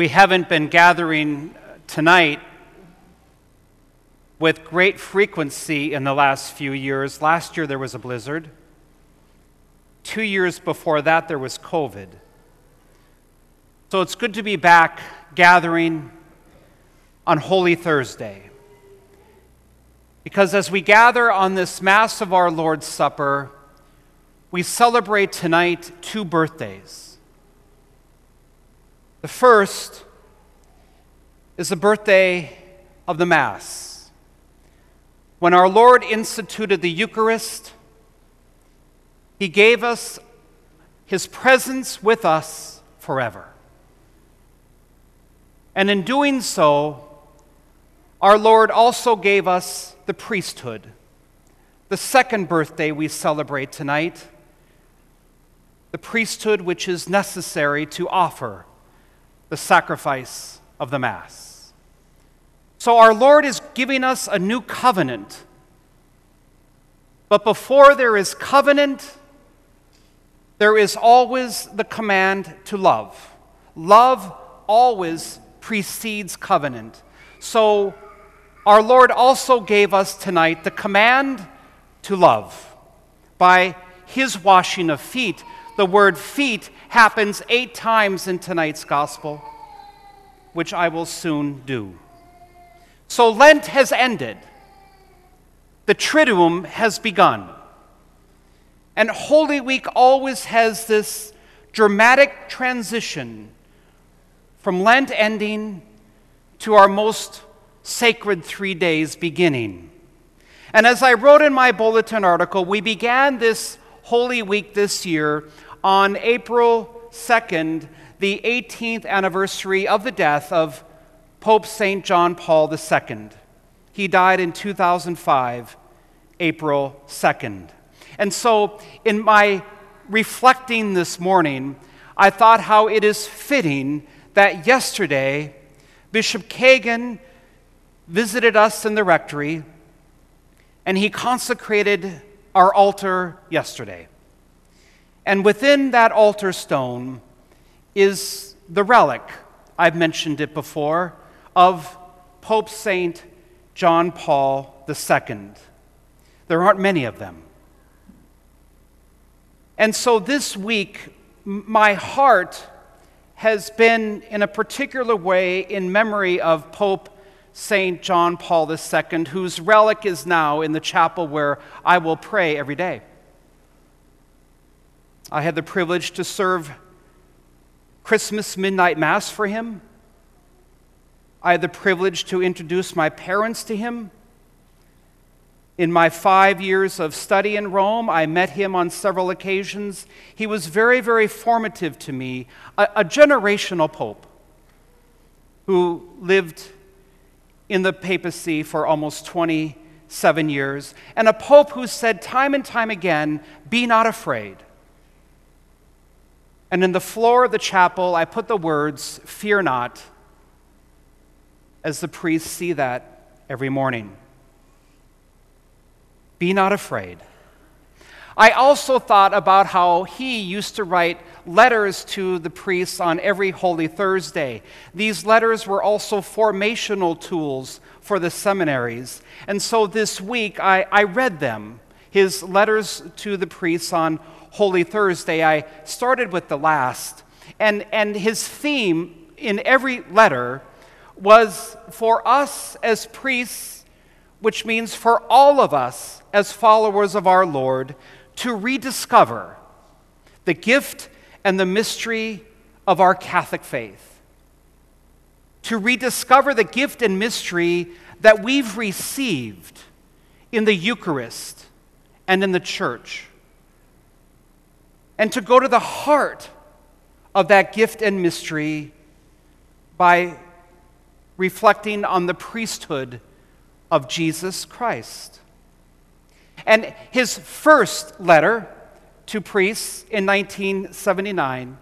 We haven't been gathering tonight with great frequency in the last few years. Last year there was a blizzard. Two years before that there was COVID. So it's good to be back gathering on Holy Thursday. Because as we gather on this Mass of our Lord's Supper, we celebrate tonight two birthdays. The first is the birthday of the Mass. When our Lord instituted the Eucharist, He gave us His presence with us forever. And in doing so, our Lord also gave us the priesthood, the second birthday we celebrate tonight, the priesthood which is necessary to offer the sacrifice of the Mass. So our Lord is giving us a new covenant. But before there is covenant, there is always the command to love. Love always precedes covenant. So our Lord also gave us tonight the command to love by his washing of feet. The word feet happens eight times in tonight's gospel, which I will soon do. So Lent has ended, the Triduum has begun. And Holy Week always has this dramatic transition from Lent ending to our most sacred three days beginning. And as I wrote in my bulletin article, we began this Holy Week this year on April 2nd, the 18th anniversary of the death of Pope St. John Paul II. He died in 2005, April 2nd. And so, in my reflecting this morning, I thought how it is fitting that yesterday Bishop Kagan visited us in the rectory, and he consecrated our altar yesterday. And within that altar stone is the relic, I've mentioned it before, of Pope St. John Paul II. There aren't many of them. And so this week, my heart has been in a particular way in memory of Pope St. John Paul II, whose relic is now in the chapel where I will pray every day. I had the privilege to serve Christmas midnight mass for him. I had the privilege to introduce my parents to him. In my five years of study in Rome, I met him on several occasions. He was very, very formative to me, a, a generational pope who lived in the papacy for almost 27 years, and a pope who said time and time again, Be not afraid. And in the floor of the chapel, I put the words, Fear not, as the priests see that every morning. Be not afraid. I also thought about how he used to write letters to the priests on every Holy Thursday. These letters were also formational tools for the seminaries. And so this week I, I read them, his letters to the priests on Holy Thursday. I started with the last. And, and his theme in every letter was for us as priests, which means for all of us as followers of our Lord, to rediscover the gift and the mystery of our Catholic faith. To rediscover the gift and mystery that we've received in the Eucharist and in the church. And to go to the heart of that gift and mystery by reflecting on the priesthood of Jesus Christ. And his first letter to priests in 1979,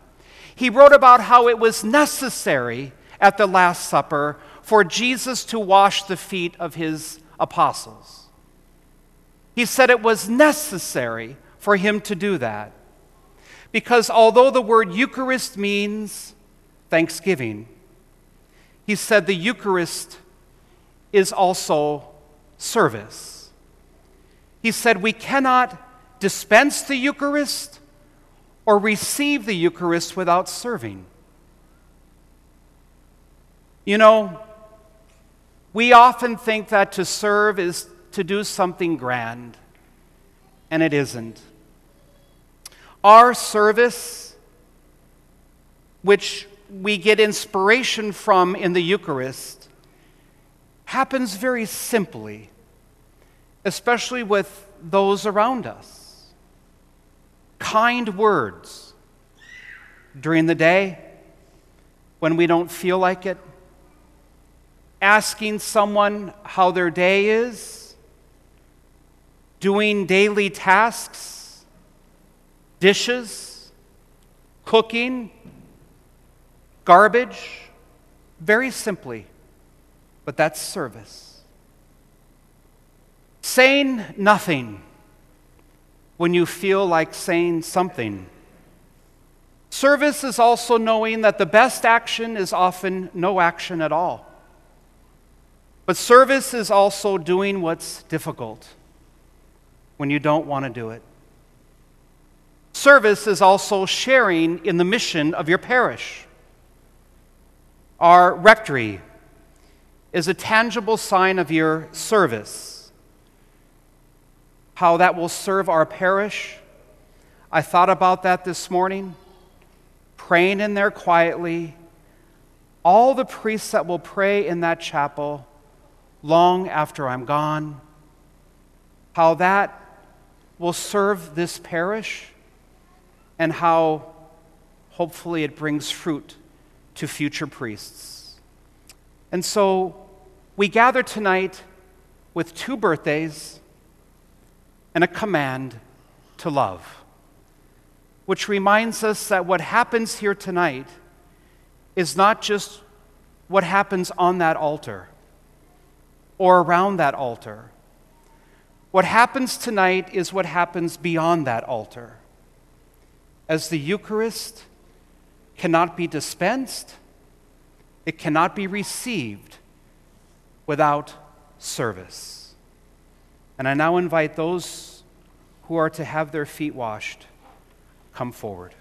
he wrote about how it was necessary at the Last Supper for Jesus to wash the feet of his apostles. He said it was necessary for him to do that. Because although the word Eucharist means thanksgiving, he said the Eucharist is also service. He said we cannot dispense the Eucharist or receive the Eucharist without serving. You know, we often think that to serve is to do something grand, and it isn't. Our service, which we get inspiration from in the Eucharist, happens very simply, especially with those around us. Kind words during the day when we don't feel like it, asking someone how their day is, doing daily tasks, dishes, cooking, garbage, very simply, but that's service. Saying nothing when you feel like saying something. Service is also knowing that the best action is often no action at all. But service is also doing what's difficult when you don't want to do it. Service is also sharing in the mission of your parish. Our rectory is a tangible sign of your service. How that will serve our parish. I thought about that this morning, praying in there quietly. All the priests that will pray in that chapel long after I'm gone, how that will serve this parish, and how hopefully it brings fruit to future priests. And so we gather tonight with two birthdays and a command to love, which reminds us that what happens here tonight is not just what happens on that altar or around that altar. What happens tonight is what happens beyond that altar. As the Eucharist cannot be dispensed, it cannot be received without service. And I now invite those who are to have their feet washed come forward.